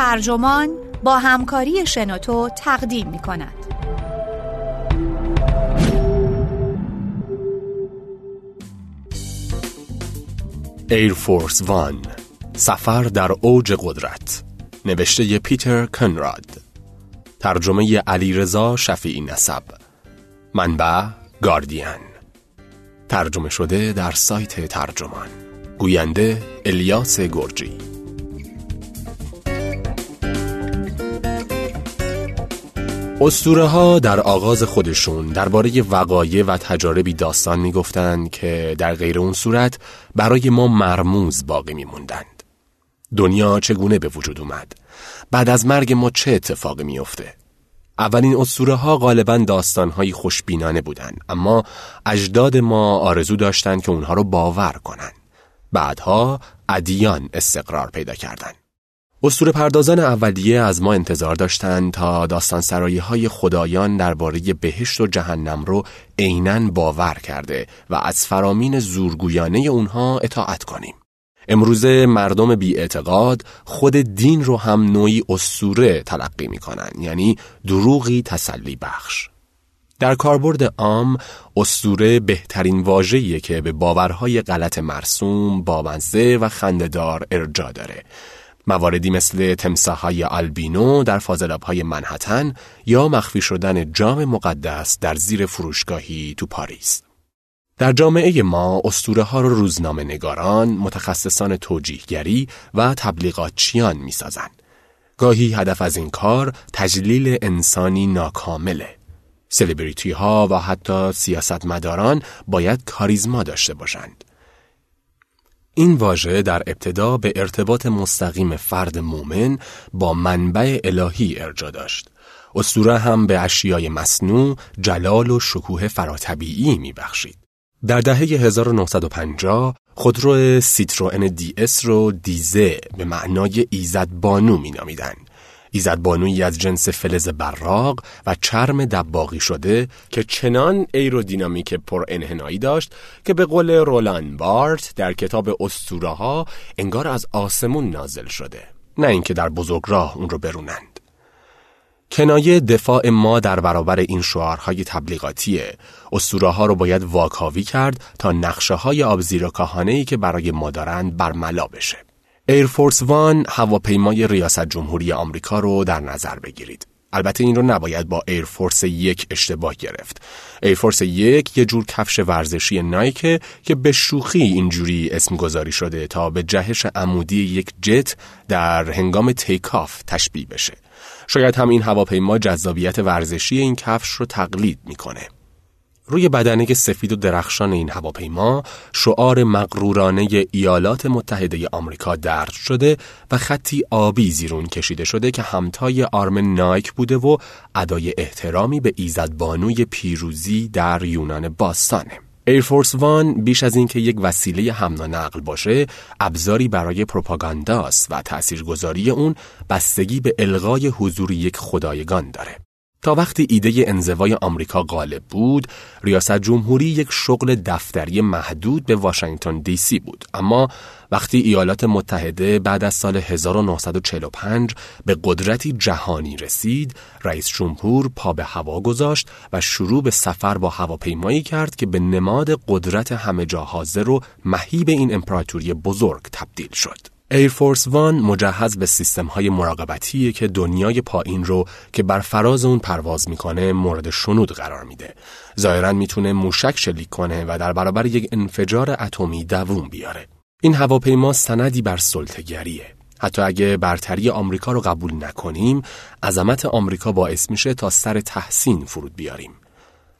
ترجمان با همکاری شنوتو تقدیم می کند. ایر فورس وان سفر در اوج قدرت. نوشته پیتر کنراد. ترجمه علیرضا شفیعی نسب. منبع گاردین. ترجمه شده در سایت ترجمان. گوینده الیاس گرجی. اسطوره ها در آغاز خودشون درباره وقایع و تجاربی داستان می‌گفتند که در غیر اون صورت برای ما مرموز باقی میموندند. دنیا چگونه به وجود اومد؟ بعد از مرگ ما چه اتفاقی میافته؟ اولین اسطوره ها غالبا داستان های خوشبینانه بودند اما اجداد ما آرزو داشتند که اونها رو باور کنند. بعدها ادیان استقرار پیدا کردند. اسطوره پردازان اولیه از ما انتظار داشتند تا داستان سرایی های خدایان درباره بهشت و جهنم رو عینا باور کرده و از فرامین زورگویانه اونها اطاعت کنیم. امروزه مردم بی اعتقاد خود دین رو هم نوعی اسطوره تلقی می‌کنن یعنی دروغی تسلی بخش. در کاربرد عام اسطوره بهترین واژه‌ایه که به باورهای غلط مرسوم، بامزه و خندهدار ارجا داره مواردی مثل تمساهای آلبینو در های منحتن یا مخفی شدن جام مقدس در زیر فروشگاهی تو پاریس. در جامعه ما اسطوره ها رو روزنامه نگاران، متخصصان توجیهگری و تبلیغاتچیان می سازن. گاهی هدف از این کار تجلیل انسانی ناکامله. سلبریتی ها و حتی سیاستمداران باید کاریزما داشته باشند. این واژه در ابتدا به ارتباط مستقیم فرد مومن با منبع الهی ارجا داشت. اسطوره هم به اشیای مصنوع جلال و شکوه فراتبیعی میبخشید. در دهه 1950 خودرو سیتروئن دی اس رو déesse به معنای ایزد بانو می نامیدن. ایزد بانویی از جنس فلز براق و چرم دباغی شده که چنان آیرودینامیک پر انحنایی داشت که به قول رولان بارت در کتاب اسطوره ها انگار از آسمون نازل شده. نه اینکه در راه اون رو برونند. کنایه دفاع ما در برابر این شعارهای تبلیغاتیه. اسطوره ها رو باید واکاوی کرد تا نقشه های آب زیر کاهی که برای ما دارند برملا بشه. ایرفورس وان هواپیمای ریاست جمهوری آمریکا رو در نظر بگیرید. البته این رو نباید با ایرفورس یک اشتباه گرفت. ایرفورس یک یه جور کفش ورزشی نایکه که به شوخی اینجوری اسم گذاری شده تا به جهش عمودی یک جت در هنگام takeoff تشبیه بشه. شاید هم این هواپیما جذابیت ورزشی این کفش رو تقلید می‌کنه. روی بدنه سفید و درخشان این هواپیما شعار مغرورانه ایالات متحده آمریکا درج شده و خطی آبی زیرون کشیده شده که همتای آرم نایک بوده و ادای احترامی به ایزدبانوی پیروزی در یونان باستانه. ایرفورس وان بیش از اینکه یک وسیله حمل و نقل باشه ابزاری برای پروپاگانداست و تاثیرگذاری اون بستگی به الغای حضور یک خدایگان داره تا وقتی ایده انزوای آمریکا غالب بود، ریاست جمهوری یک شغل دفتری محدود به واشنگتن دی سی بود، اما وقتی ایالات متحده بعد از سال 1945 به قدرتی جهانی رسید، رئیس جمهور پا به هوا گذاشت و شروع به سفر با هواپیمایی کرد که به نماد قدرت همه جا حاضر و مهیب این امپراتوری بزرگ تبدیل شد. ایرفورس وان مجهز به سیستم های مراقبتیه که دنیای پایین رو که بر فراز اون پرواز می‌کنه مورد شنود قرار میده. ظاهرا می‌تونه موشک شلیک کنه و در برابر یک انفجار اتمی دووم بیاره. این هواپیما سندی بر سلطگریه. حتی اگه برتری آمریکا رو قبول نکنیم، عظمت آمریکا باعث میشه تا سر تحسین فرود بیاریم.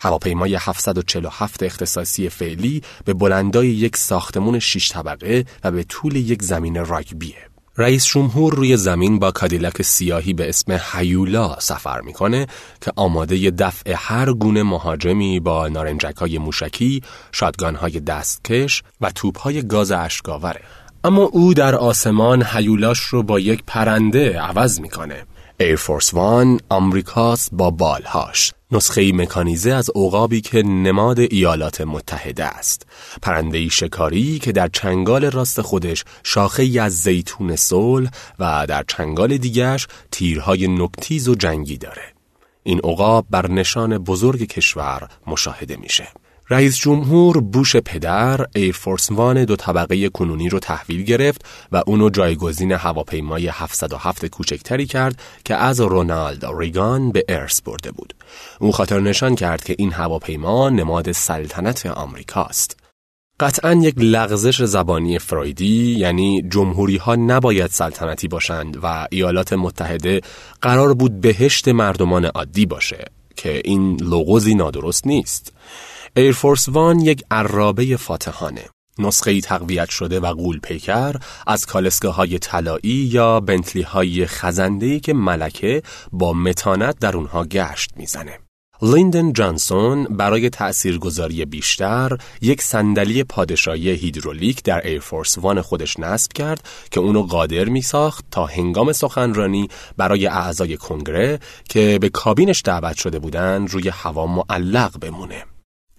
هواپیمای 747 اختصاصی فعلی به بلندای یک ساختمون شش طبقه و به طول یک زمین راگبیه. رئیس جمهور روی زمین با کادیلک سیاهی به اسم هیولا سفر می‌کنه که آماده دفع هر گونه مهاجمی با نارنجک های موشکی، شادگان های دستکش و توپ های گاز اشکاوره. اما او در آسمان هیولاش رو با یک پرنده عوض می‌کنه. ایرفورس وان آمریکاست با بالهاش نسخه مکانیزه از عقابی که نماد ایالات متحده است. پرنده شکاری که در چنگال راست خودش شاخه از زیتون صلح و در چنگال دیگرش تیرهای نکتیز و جنگی داره. این عقاب بر نشان بزرگ کشور مشاهده میشه. رئیس جمهور بوش پدر ایرفورس وان دو طبقه کنونی رو تحویل گرفت و اونو جایگزین هواپیمای 707 کوچکتری کرد که از رونالد ریگان به ارث برده بود. او خاطر نشان کرد که این هواپیما نماد سلطنت آمریکاست. قطعا یک لغزش زبانی فرویدی یعنی جمهوری ها نباید سلطنتی باشند و ایالات متحده قرار بود بهشت مردمان عادی باشه که این لغوزی نادرست نیست. ایرفورس وان یک عرابه فاتحانه. نسخه تقویت شده و قول پیکر از کالسگاه های طلایی یا بنتلی های خزنده که ملکه با متانت در اونها گشت می‌زنه. لیندن جانسون برای تأثیرگذاری بیشتر یک صندلی پادشاهی هیدرولیک در ایرفورس وان خودش نصب کرد که اونو قادر می ساخت تا هنگام سخنرانی برای اعضای کنگره که به کابینش دعوت شده بودند روی هوا معلق بمونه.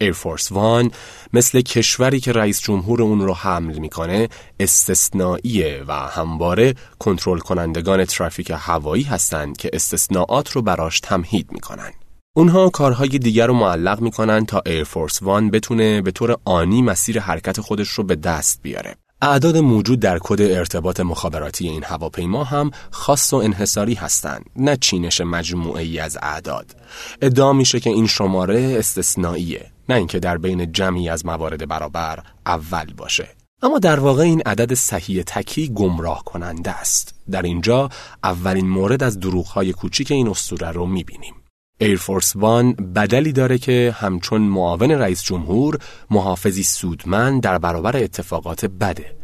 ایرفورس وان مثل کشوری که رئیس جمهور اون رو حمل می‌کنه استثنائیه و همواره کنترل کنندگان ترافیک هوایی هستند که استثناءات رو براش تمهید می‌کنن. اونها کارهای دیگر رو معلق می‌کنن تا ایرفورس وان بتونه به طور آنی مسیر حرکت خودش رو به دست بیاره. اعداد موجود در کد ارتباط مخابراتی این هواپیما هم خاص و انحصاری هستند نه چینش مجموعه از اعداد. ادعا میشه که این شماره استثنائیه نه اینکه در بین جمعی از موارد برابر اول باشه. اما در واقع این عدد صحیح تکی گمراه کننده است. در اینجا اولین مورد از دروغهای کوچیک این اسطوره رو می‌بینیم. ایرفورس وان بدلی داره که همچون معاون رئیس جمهور محافظی سودمند در برابر اتفاقات بده.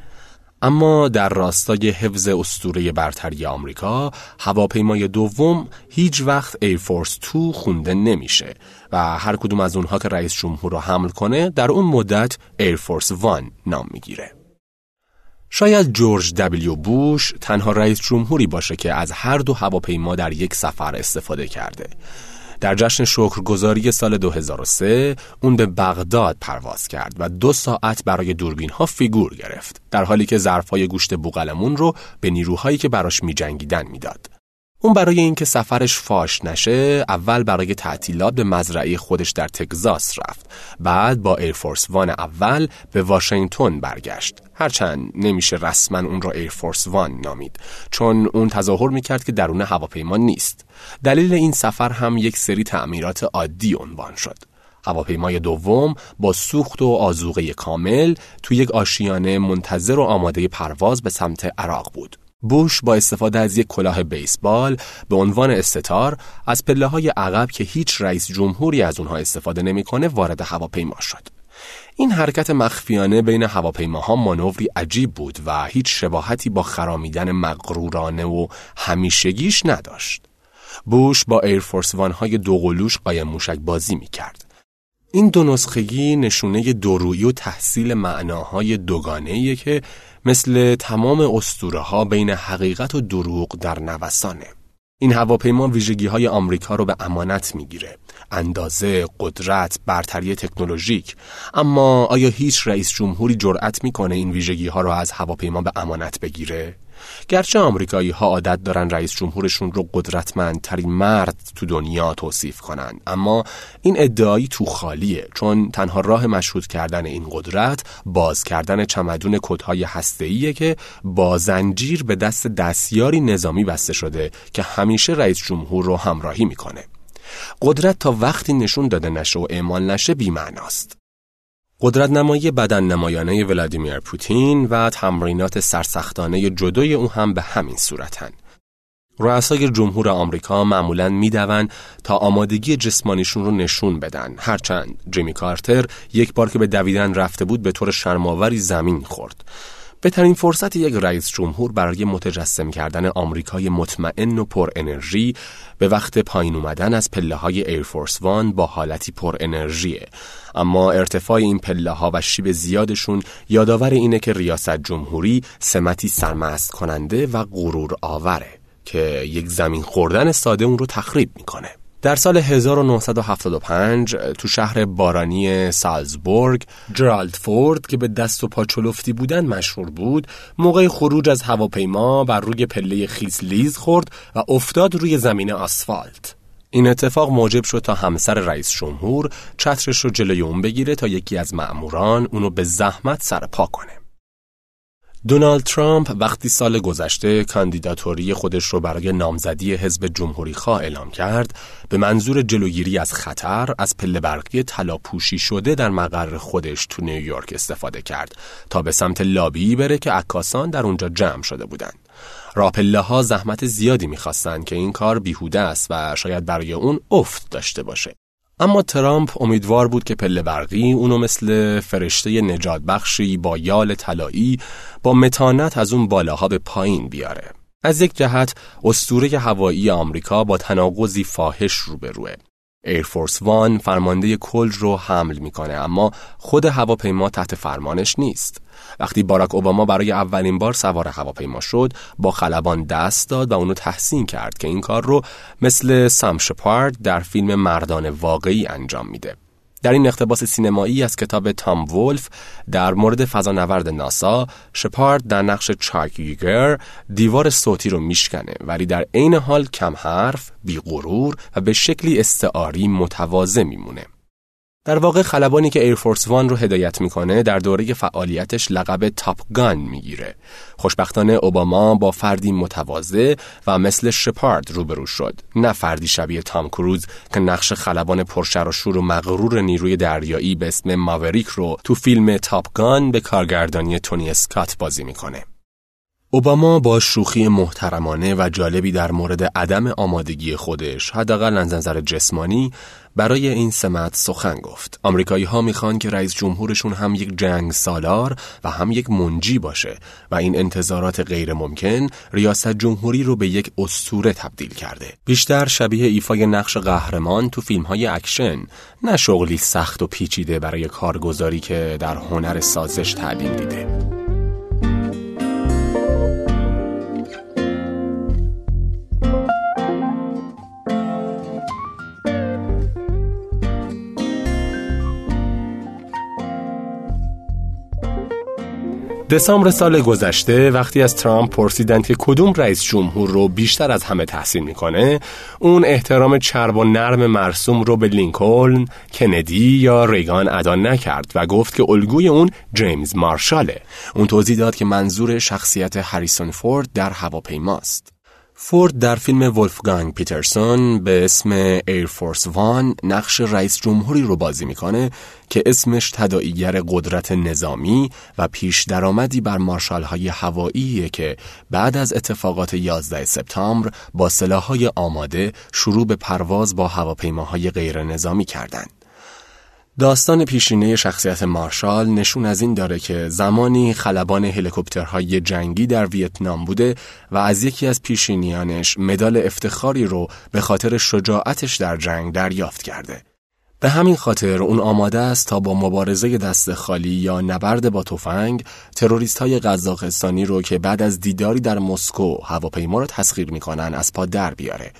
اما در راستای حفظ اسطوره برتری آمریکا هواپیمای دوم هیچ وقت ایرفورس 2 خونده نمیشه و هر کدوم از اونها که رئیس جمهور رو حمل کنه در اون مدت ایرفورس 1 نام می‌گیره. شاید جورج دبلیو بوش تنها رئیس جمهوری باشه که از هر دو هواپیما در یک سفر استفاده کرده. در جشن شکرگزاری سال 2003 اون به بغداد پرواز کرد و دو ساعت برای دوربین ها فیگور گرفت در حالی که ظرف های گوشت بوغلمون رو به نیروهایی که براش می جنگیدن می‌داد. اون برای اینکه سفرش فاش نشه اول برای تعطیلات به مزرعه خودش در تگزاس رفت. بعد با ایرفورس وان اول به واشنگتن برگشت. هرچند نمیشه رسما اون را ایرفورس وان نامید چون اون تظاهر می‌کرد که درون هواپیما نیست. دلیل این سفر هم یک سری تعمیرات عادی عنوان شد. هواپیمای دوم با سوخت و آذوقه کامل توی یک آشیانه منتظر و آماده پرواز به سمت عراق بود. بوش با استفاده از یک کلاه بیسبال به عنوان استتار از پله های عقب که هیچ رئیس جمهوری از اونها استفاده نمی‌کنه وارد هواپیما شد. این حرکت مخفیانه بین هواپیماها مانوری عجیب بود و هیچ شباهتی با خرامیدن مغرورانه و همیشگیش نداشت. بوش با ایرفورس وان های دوقلوش قایم موشک بازی می کرد. این دو نسخگی نشونه دورویی و تحصیل معناهای دوگانه که مثل تمام استوره ها بین حقیقت و دروغ در نوسانه. این هواپیما ویژگی های آمریکا رو به امانت می‌گیره. اندازه، قدرت، برتری تکنولوژیک. اما آیا هیچ رئیس جمهوری جرأت می‌کنه این ویژگی ها رو از هواپیما به امانت بگیره؟ گرچه آمریکایی ها عادت دارن رئیس جمهورشون رو قدرتمندترین مرد تو دنیا توصیف کنن. اما این ادعایی تو خالیه چون تنها راه مشهود کردن این قدرت باز کردن چمدون کدهای هسته‌ایه که با زنجیر به دست دستیاری نظامی بسته شده که همیشه رئیس جمهور رو همراهی می‌کنه. قدرت تا وقتی نشون داده نشه و اعمال نشه بیمعناست. قدرت نمایی بدن نمایانه ولادیمیر پوتین و تمرینات سرسختانه جدای او هم به همین صورتن. رؤسای جمهور آمریکا معمولا میدون تا آمادگی جسمانیشون رو نشون بدن هرچند جیمی کارتر یک بار که به دویدن رفته بود به طور شرماوری زمین خورد بهترین فرصت یک رئیس جمهور برای متجسم کردن آمریکای مطمئن و پر انرژی به وقت پایین اومدن از پله های ایرفورس وان با حالتی پر انرژیه. اما ارتفاع این پله ها و شیب زیادشون یادآور اینه که ریاست جمهوری سمتی سرمست کننده و غرور آوره که یک زمین خوردن ساده اون رو تخریب می‌کنه. در سال 1975 تو شهر بارانی سالزبورگ جرالد فورد که به دست و پا چلفتی بودن مشهور بود موقع خروج از هواپیما بر روی پله خیس لیز خورد و افتاد روی زمین آسفالت. این اتفاق موجب شد تا همسر رئیس جمهور چترش رو جلوی اون بگیره تا یکی از مأموران اونو به زحمت سر پا کنه. دونالد ترامپ وقتی سال گذشته کاندیداتوری خودش رو برای نامزدی حزب جمهوری خواه اعلام کرد به منظور جلوگیری از خطر از پله برقی طلا پوشی شده در مقر خودش تو نیویورک استفاده کرد تا به سمت لابی بره که عکاسان در اونجا جمع شده بودند. راپله ها زحمت زیادی می‌خواستند که این کار بیهوده است و شاید برای اون افت داشته باشه. اما ترامپ امیدوار بود که پله برقی اونو مثل فرشته نجات بخشی با یال طلایی با متانت از اون بالاها به پایین بیاره. از یک جهت اسطوره هوایی آمریکا با تناقضی فاحش روبروه. ایرفورس وان فرمانده کل رو حمل می‌کنه اما خود هواپیما تحت فرمانش نیست. وقتی باراک اوباما برای اولین بار سوار هواپیما شد با خلبان دست داد و اونو تحسین کرد که این کار رو مثل سام شپارد در فیلم مردان واقعی انجام میده در این اقتباس سینمایی از کتاب تام وولف در مورد فضانورد ناسا شپارد در نقش چاک یوگر دیوار صوتی رو میشکنه ولی در عین حال کم حرف، بی غرور و به شکلی استعاری متواضع میمونه. در واقع خلبانی که ایرفورس وان رو هدایت می‌کنه در دوره فعالیتش لقب تاپ گان می‌گیره. خوشبختانه اوباما با فردی متواضع و مثل شپارد روبرو شد. نه فردی شبیه تام کروز که نقش خلبان پرشر و شور و مغرور نیروی دریایی به اسم ماوریک رو تو فیلم تاپ گان به کارگردانی تونی اسکات بازی می‌کنه. اوباما با شوخی محترمانه و جالبی در مورد عدم آمادگی خودش حداقل از نظر جسمانی برای این سمت سخن گفت. آمریکایی ها می‌خوان که رئیس جمهورشون هم یک جنگ سالار و هم یک منجی باشه و این انتظارات غیر ممکن ریاست جمهوری رو به یک اسطوره تبدیل کرده. بیشتر شبیه ایفای نقش قهرمان تو فیلم های اکشن نه شغلی سخت و پیچیده برای کارگزاری که در هنر سازش تعلیم دیده. دسامبر سال گذشته وقتی از ترامپ پرسیدند که کدوم رئیس جمهور رو بیشتر از همه تحسین می‌کنه اون احترام چرب و نرم مرسوم رو به لینکلن، کندی یا ریگان ادا نکرد و گفت که الگوی اون جیمز مارشاله. اون توضیح داد که منظور شخصیت هریسون فورد در هواپیماست. فورد در فیلم ولفگانگ پیترسون به اسم ایر فورس وان نقش رئیس جمهوری رو بازی می‌کنه که اسمش تداعیگر قدرت نظامی و پیش درآمدی بر مارشال های هوایی که بعد از اتفاقات 11 سپتامبر با سلاحهای آماده شروع به پرواز با هواپیماهای غیر نظامی کردند. داستان پیشینه شخصیت مارشال نشون از این داره که زمانی خلبان هلیکوپترهای جنگی در ویتنام بوده و از یکی از پیشینیانش مدال افتخاری رو به خاطر شجاعتش در جنگ دریافت کرده. به همین خاطر اون آماده است تا با مبارزه دست خالی یا نبرد با تفنگ تروریست های قزاقستانی رو که بعد از دیداری در مسکو هواپیما رو تسخیر می‌کنن از پا در بیاره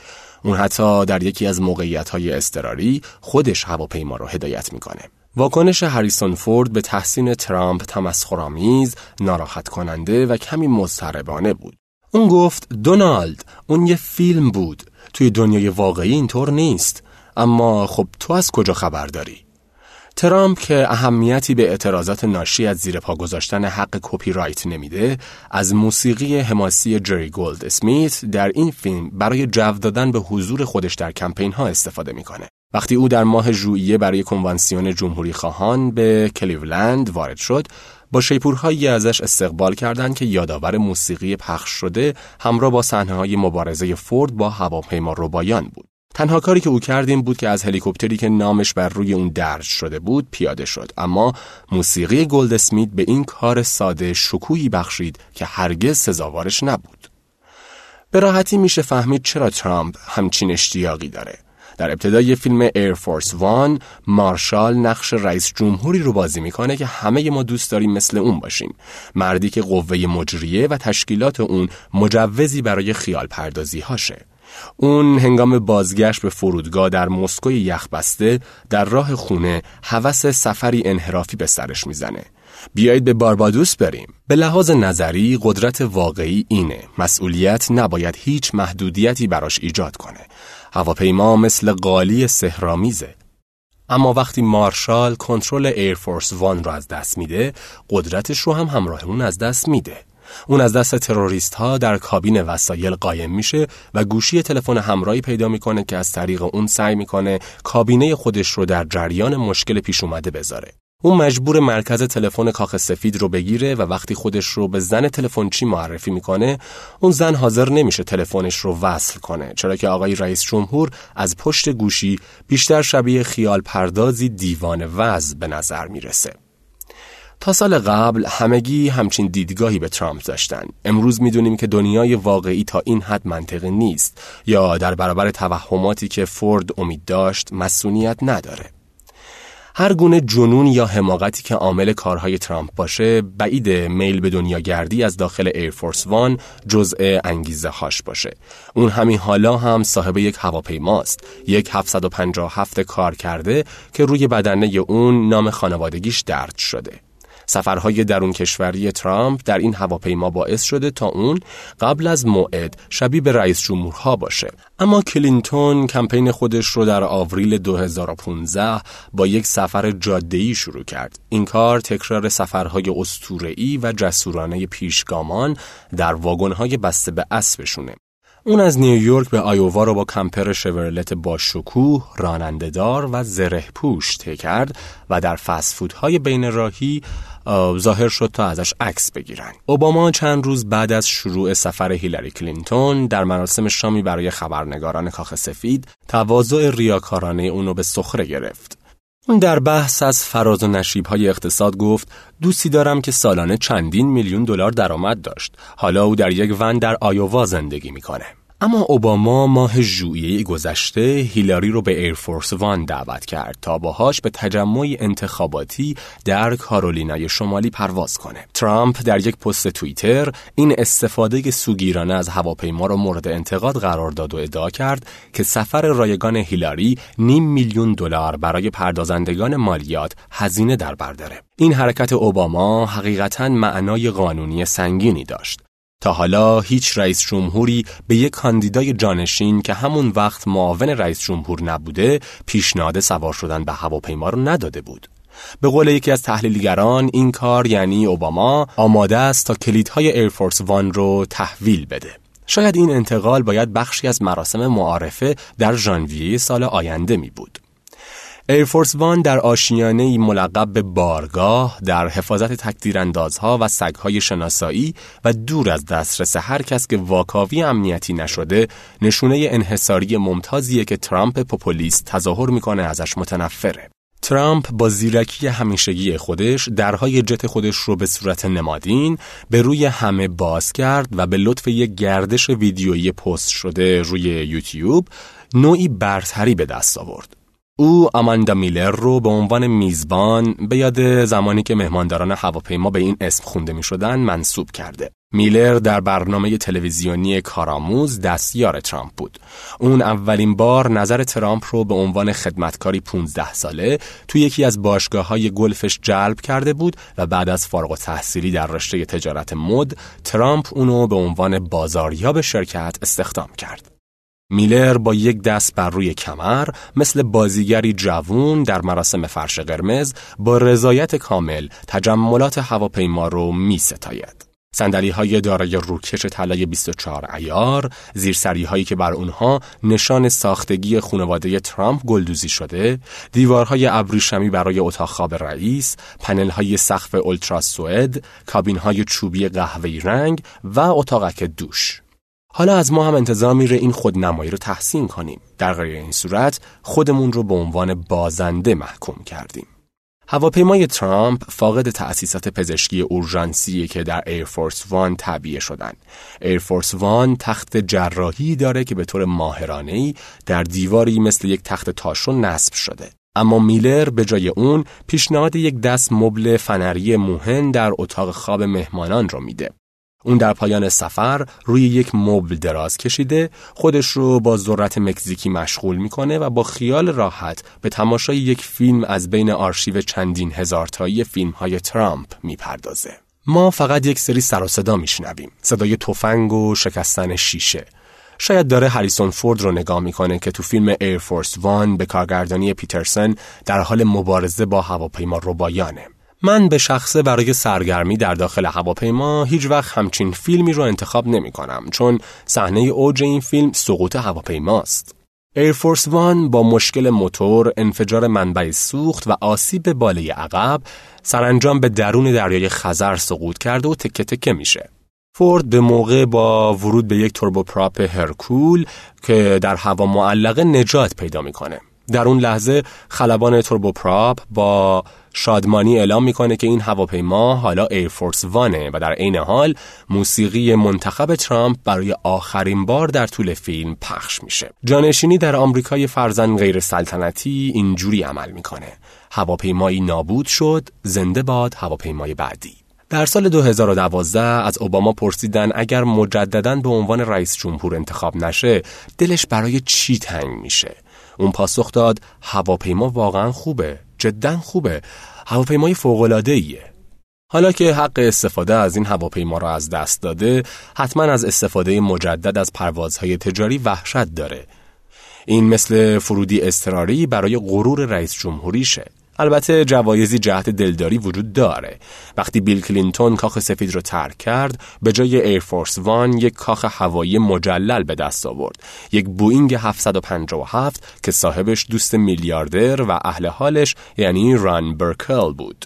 اون حتی در یکی از موقعیت های استراری خودش هواپیما رو هدایت می‌کنه. واکنش هریسون فورد به تحسین ترامپ تمسخرآمیز، ناراحت کننده و کمی مضطربانه بود. اون گفت دونالد اون یه فیلم بود. توی دنیای واقعی اینطور نیست. اما خب تو از کجا خبر داری؟ ترامپ که اهمیتی به اعتراضات ناشی از زیر پا گذاشتن حق کپی رایت نمیده از موسیقی حماسی جری گولد اسمیت در این فیلم برای جو دادن به حضور خودش در کمپین ها استفاده می‌کنه. وقتی او در ماه ژوئیه برای کنوانسیون جمهوری خواهان به کلیولند وارد شد با شیپورهایی ازش استقبال کردند که یادآور موسیقی پخش شده همراه با صحنه های مبارزه فورد با هواپیماربایان بود. تنها کاری که او کرد این بود که از هلیکوپتری که نامش بر روی اون درج شده بود پیاده شد. اما موسیقی گلد اسمیت به این کار ساده شکوهی بخشید که هرگز سزاوارش نبود. به راحتی میشه فهمید چرا ترامپ همچین اشتیاقی داره. در ابتدای فیلم ایر فورس وان مارشال نقش رئیس جمهوری رو بازی می‌کنه که همه ما دوست داریم مثل اون باشیم. مردی که قوه مجریه و تشکیلات اون مجوزی برای خیال پردازی هاشه اون هنگام بازگشت به فرودگاه در مسکوی یخبسته در راه خونه هوس سفری انحرافی به سرش می‌زنه بیایید به باربادوس بریم. به لحاظ نظری قدرت واقعی اینه. مسئولیت نباید هیچ محدودیتی براش ایجاد کنه. هواپیما مثل قالی سهرامیزه. اما وقتی مارشال کنترل ایرفورس وان رو از دست میده، قدرتش رو هم همراه اون از دست میده. اون از دست تروریست ها در کابین وسایل قایم میشه و گوشی تلفن همراهی پیدا می‌کنه که از طریق اون سعی می‌کنه کابینه خودش رو در جریان مشکل پیش اومده بذاره. اون مجبور مرکز تلفن کاخ سفید رو بگیره و وقتی خودش رو به زن تلفنچی معرفی می‌کنه اون زن حاضر نمیشه تلفنش رو وصل کنه چرا که آقای رئیس جمهور از پشت گوشی بیشتر شبیه خیال پردازی دیوان وز به نظر می‌رسه تا سال قبل همگی همچین دیدگاهی به ترامپ داشتن امروز می‌دونیم که دنیای واقعی تا این حد منطقی نیست یا در برابر توهماتی که فورد امید داشت مسئولیت نداره. هر گونه جنون یا حماقتی که عامل کارهای ترامپ باشه بعید میل به دنیا گردی از داخل ایرفورس وان جزء انگیزه هاش باشه. اون همین حالا هم صاحب یک هواپیماست. یک 757 کار کرده که روی بدنه اون نام خانوادگیش درد شده. سفرهای درون کشوری ترامپ در این هواپیما باعث شده تا اون قبل از موعد شبیه به رئیس جمهورها باشه. اما کلینتون کمپین خودش رو در آوریل 2015 با یک سفر جاده‌ای شروع کرد. این کار تکرار سفرهای اسطوره‌ای و جسورانه پیشگامان در واگن‌های بسته به اسبشونه اون از نیویورک به آیووا رو با کمپر شورلت با شکوه، رانندهدار و زره پوش طی کرد و در فست‌فودهای بین راهی ظاهر شد تا ازش عکس بگیرن. اوباما چند روز بعد از شروع سفر هیلاری کلینتون در مراسم شامی برای خبرنگاران کاخ سفید تواضع ریاکارانه اونو به سخره گرفت. اون در بحث از فراز و نشیب های اقتصاد گفت دوستی دارم که سالانه چندین میلیون دلار درآمد داشت. حالا او در یک ون در آیووا زندگی می‌کنه. اما اوباما ماه ژوئیه گذشته هیلاری رو به ایرفورس وان دعوت کرد تا باهاش به تجمعی انتخاباتی در کارولینای شمالی پرواز کنه. ترامپ در یک پست توییتر این استفاده سوگیرانه از هواپیما رو مورد انتقاد قرار داد و ادعا کرد که سفر رایگان هیلاری نیم میلیون دلار برای پردازندگان مالیات هزینه در بر داره. این حرکت اوباما حقیقتا معنای قانونی سنگینی داشت. تا حالا هیچ رئیس جمهوری به یک کاندیدای جانشین که همون وقت معاون رئیس جمهور نبوده پیشنهاد سوار شدن به هواپیما رو نداده بود. به قول یکی از تحلیلگران این کار یعنی اوباما آماده است تا کلیدهای ایرفورس وان رو تحویل بده. شاید این انتقال باید بخشی از مراسم معارفه در ژانویه سال آینده می بود. ایرفورس وان در آشیانه ملقب به بارگاه در حفاظت تکتیراندازها و سگهای شناسایی و دور از دسترس هر کس که واکاوی امنیتی نشده نشونه انحصاری ممتازیه که ترامپ پوپولیست تظاهر می‌کنه ازش متنفره. ترامپ با زیرکی همیشگی خودش درهای جت خودش رو به صورت نمادین به روی همه باز کرد و به لطف یک گردش ویدیویی پست شده روی یوتیوب نوعی برتری به دست آورد. او آماندا میلر رو به عنوان میزبان به یاد زمانی که مهمانداران هواپیما به این اسم خونده می شدن منصوب کرده. میلر در برنامه تلویزیونی کارآموز دستیار ترامپ بود. اون اولین بار نظر ترامپ رو به عنوان خدمتکاری 15 ساله توی یکی از باشگاه های گلفش جلب کرده بود و بعد از فارغ تحصیلی در رشته تجارت مد ترامپ اونو به عنوان بازاریاب شرکت استخدام کرد. میلر با یک دست بر روی کمر مثل بازیگری جوون در مراسم فرش قرمز با رضایت کامل تجملات هواپیما رو می ستاید. سندلی های دارای روکش طلای 24 ایار، زیرسری هایی که بر اونها نشان ساختگی خانواده ترامپ گلدوزی شده، دیوارهای ابریشمی برای اتاق خواب رئیس، پنل های سقف Ultrasuede، کابین های چوبی قهوه‌ای رنگ و اتاقک دوش. حالا از ما هم انتظار میره این خودنمایی رو تحسین کنیم. در غیر این صورت خودمون رو به عنوان بازنده محکوم کردیم. هواپیمای ترامپ فاقد تأسیسات پزشکی اورژانسی که در ایرفورس وان تعبیه شدن. ایرفورس وان تخت جراحی داره که به طور ماهرانه‌ای در دیواری مثل یک تخت تاشو نصب شده. اما میلر به جای اون پیشنهاد یک دست مبل فنری موهن در اتاق خواب مهمانان رو میده. اون در پایان سفر روی یک مبل دراز کشیده خودش رو با ذرت مکزیکی مشغول می‌کنه و با خیال راحت به تماشای یک فیلم از بین آرشیو چندین هزار تایی فیلم های ترامپ می‌پردازه. ما فقط یک سری سر و صدا میشنویم. صدای تفنگ و شکستن شیشه. شاید داره هریسون فورد رو نگاه می‌کنه که تو فیلم ایر فورس وان به کارگردانی پیترسن در حال مبارزه با هواپیما ربایانه. من به شخصه برای سرگرمی در داخل هواپیما هیچ وقت همچین فیلمی رو انتخاب نمی کنم چون صحنه اوج این فیلم سقوط هواپیماست. ایرفورس وان با مشکل موتور، انفجار منبع سوخت و آسیب باله عقب سرانجام به درون دریای خزر سقوط کرده و تکه تکه میشه. فورد به موقع با ورود به یک توربوپراپ هرکول که در هوا معلقه نجات پیدا می‌کنه. در اون لحظه خلبان توربوپراپ با شادمانی اعلام می‌کنه که این هواپیما حالا ایرفورس وانه و در عین حال موسیقی منتخب ترامپ برای آخرین بار در طول فیلم پخش میشه. جانشینی در آمریکای فرضا غیر سلطنتی اینجوری عمل می‌کنه. هواپیمایی نابود شد، زنده باد هواپیمای بعدی. در سال 2012 از اوباما پرسیدن اگر مجددا به عنوان رئیس جمهور انتخاب نشه دلش برای چی تنگ میشه اون پاسخ داد هواپیما واقعا خوبه جدا خوبه. هواپیمای فوق ایه حالا که حق استفاده از این هواپیما را از دست داده حتما از استفاده مجدد از پروازهای تجاری وحشت داره. این مثل فرودی استراری برای غرور رئیس جمهوریشه. البته جوایزی جهت دلداری وجود داره. وقتی بیل کلینتون کاخ سفید رو ترک کرد به جای ایرفورس وان یک کاخ هوایی مجلل به دست آورد. یک بوینگ 757 که صاحبش دوست میلیاردر و اهل حالش یعنی ران برکل بود.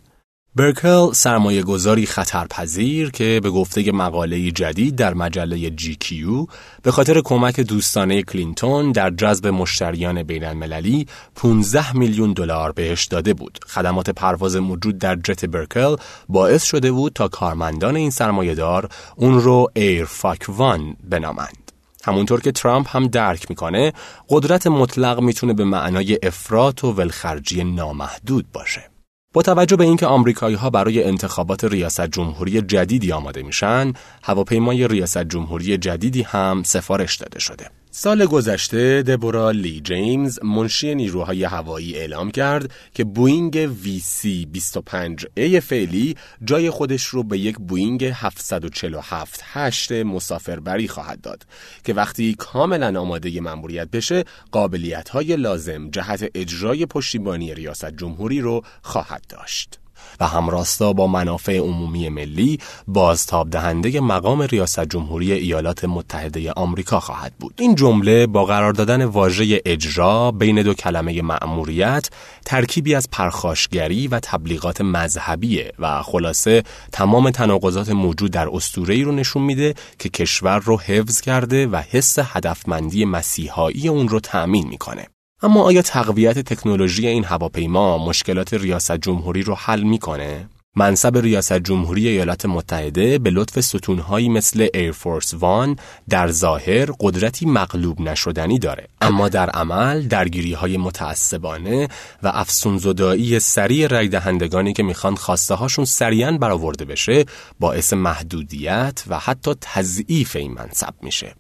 برکل سرمایه گذاری خطرپذیر که به گفته مقاله جدید در مجله جی کیو به خاطر کمک دوستانه کلینتون در جذب مشتریان بین المللی 15 میلیون دلار بهش داده بود. خدمات پرواز موجود در جت برکل باعث شده بود تا کارمندان این دار اون رو Air Fuck One بنامند. همونطور که ترامپ هم درک می‌کنه قدرت مطلق می‌تونه به معنای افراط و ولخرجی نامحدود باشه. با توجه به اینکه آمریکایی ها برای انتخابات ریاست جمهوری جدیدی آماده میشن، هواپیمای ریاست جمهوری جدیدی هم سفارش داده شده. سال گذشته دبورا لی جیمز منشی نیروهای هوایی اعلام کرد که بوینگ VC-25A فعلی جای خودش رو به یک بوینگ 747-8 مسافربری خواهد داد که وقتی کاملا آماده مأموریت بشه قابلیت لازم جهت اجرای پشتیبانی ریاست جمهوری رو خواهد داشت. و همراستا با منافع عمومی ملی بازتاب دهنده مقام ریاست جمهوری ایالات متحده آمریکا خواهد بود. این جمله با قرار دادن واژه اجرا بین دو کلمه مأموریت ترکیبی از پرخاشگری و تبلیغات مذهبیه و خلاصه تمام تناقضات موجود در اسطوره‌ای رو نشون میده که کشور رو حفظ کرده و حس هدفمندی مسیحایی اون رو تأمین می‌کنه. اما آیا تقویت تکنولوژی این هواپیما مشکلات ریاست جمهوری رو حل می‌کنه؟ منصب ریاست جمهوری ایالات متحده به لطف ستونهایی مثل ایرفورس وان در ظاهر قدرتی مغلوب نشدنی داره اما در عمل درگیری های متعصبانه و افسونزدایی سریع رای دهندگانی که می‌خوان خواسته هاشون سریعا برآورده بشه باعث محدودیت و حتی تضعیف این منصب میشه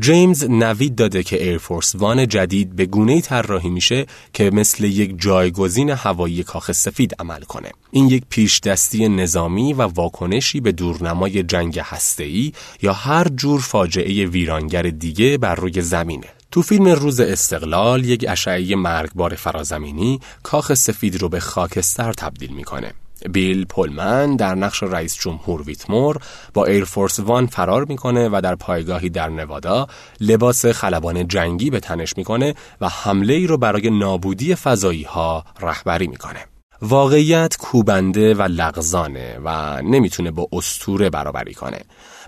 جیمز نوید داده که ایرفورس وان جدید به گونه طراحی میشه که مثل یک جایگزین هوایی کاخ سفید عمل کنه. این یک پیش دستی نظامی و واکنشی به دورنمای جنگ هسته‌ای یا هر جور فاجعه ویرانگر دیگه بر روی زمینه. تو فیلم روز استقلال یک اشعه مرگبار فرازمینی کاخ سفید رو به خاکستر تبدیل می‌کنه. بیل پولمن در نقش رئیس جمهور ویتمور با ایرفورس وان فرار می‌کنه و در پایگاهی در نوادا لباس خلبان جنگی به تنش می‌کنه و حمله ای رو برای نابودی فضایی ها رهبری می‌کنه. واقعیت کوبنده و لغزانه و نمی‌تونه با استوره برابری کنه.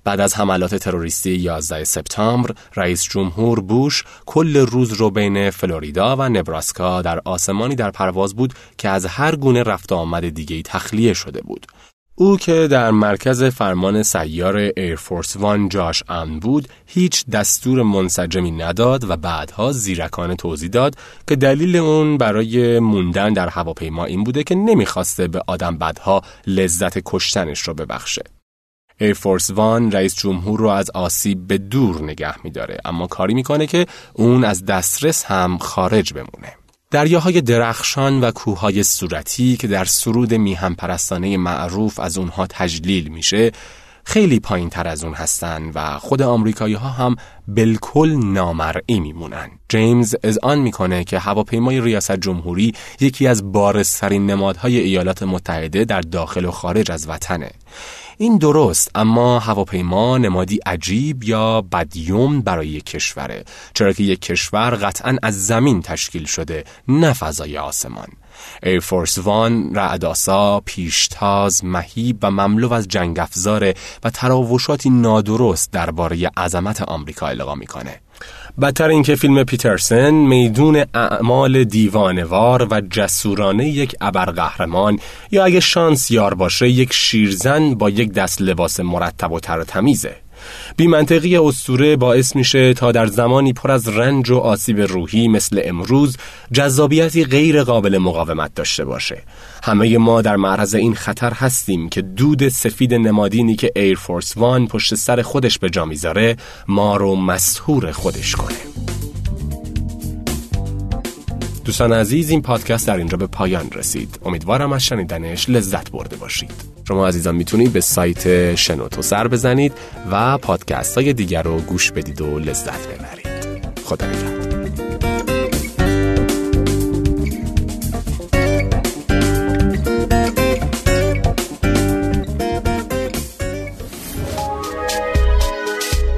بعد از حملات تروریستی 11 سپتامبر رئیس جمهور بوش کل روز رو بین فلوریدا و نبراسکا در آسمانی در پرواز بود که از هر گونه رفت آمد دیگه تخلیه شده بود. او که در مرکز فرمان سیار ایرفورس وان جاش امن بود هیچ دستور منسجمی نداد و بعدها زیرکانه توضیح داد که دلیل اون برای موندن در هواپیما این بوده که نمی‌خواسته به آدم بدها لذت کشتنش رو ببخشه. ایرفورس وان رئیس جمهور رو از آسیب به دور نگه میداره اما کاری می‌کنه که اون از دسترس هم خارج بمونه. دریاهای درخشان و کوههای صورتی که در سرود میهن پرستانه معروف از اونها تجلیل میشه خیلی پایین تر از اون هستن و خود آمریکایی ها هم بالکل نامرئی میمونن. جیمز از آن می‌کنه که هواپیمای ریاست جمهوری یکی از بارزترین نمادهای ایالات متحده در داخل و خارج از وطنه. این درست اما هواپیما نمادی عجیب یا بدیوم برای یک کشوره چرا که یک کشور قطعا از زمین تشکیل شده نه فضای آسمان. ایرفورس وان رعداسا پیشتاز مهیب و مملو از جنگ افزاره و تراوشاتی نادرست درباره عظمت آمریکا القا می‌کنه. بدتر اینکه فیلم پیترسن میدون اعمال دیوانوار و جسورانه یک ابرقهرمان یا اگه شانس یار باشه یک شیرزن با یک دست لباس مرتب و تر تمیزه. بیمنطقی استوره باعث میشه تا در زمانی پر از رنج و آسیب روحی مثل امروز جذابیتی غیر قابل مقاومت داشته باشه. همه ما در معرض این خطر هستیم که دود سفید نمادینی که ایرفورس وان پشت سر خودش به جا می‌ذاره ما رو مسهور خودش کنه. دوستان عزیز این پادکست در اینجا به پایان رسید. امیدوارم از شنیدنش لذت برده باشید. شما عزیزان می‌تونید به سایت شنوتو سر بزنید و پادکست های دیگر رو گوش بدید و لذت ببرید. خدا نگهدار.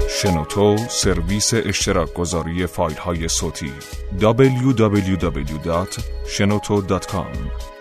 شنوتو سرویس اشتراک گذاری فایل های صوتی www.shenoto.com